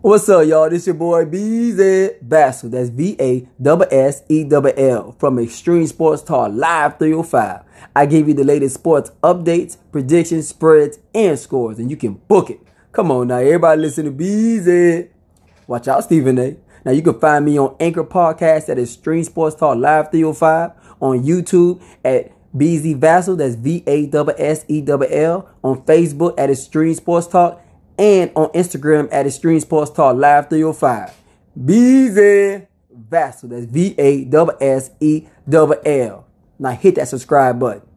What's up, y'all? This your boy BZ Vassell. That's V A S S E L L from Extreme Sports Talk Live 305. I give you the latest sports updates, predictions, spreads, and scores, and you can book it. Come on now, everybody listen to BZ. Watch out, Stephen A. Now you can find me on Anchor Podcast at Extreme Sports Talk Live 305, on YouTube at BZ Vassell, that's V A S S E L, on Facebook at Extreme Sports Talk, and on Instagram at Extreme Sports Talk Live 305. BZ Vassell, that's V A S S E L L. Now hit that subscribe button.